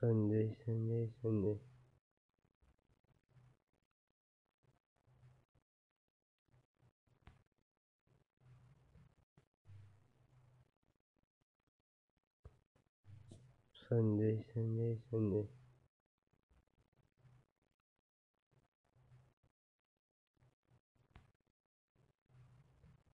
Sunday, Sunday, Sunday. Sunday, Sunday, Sunday.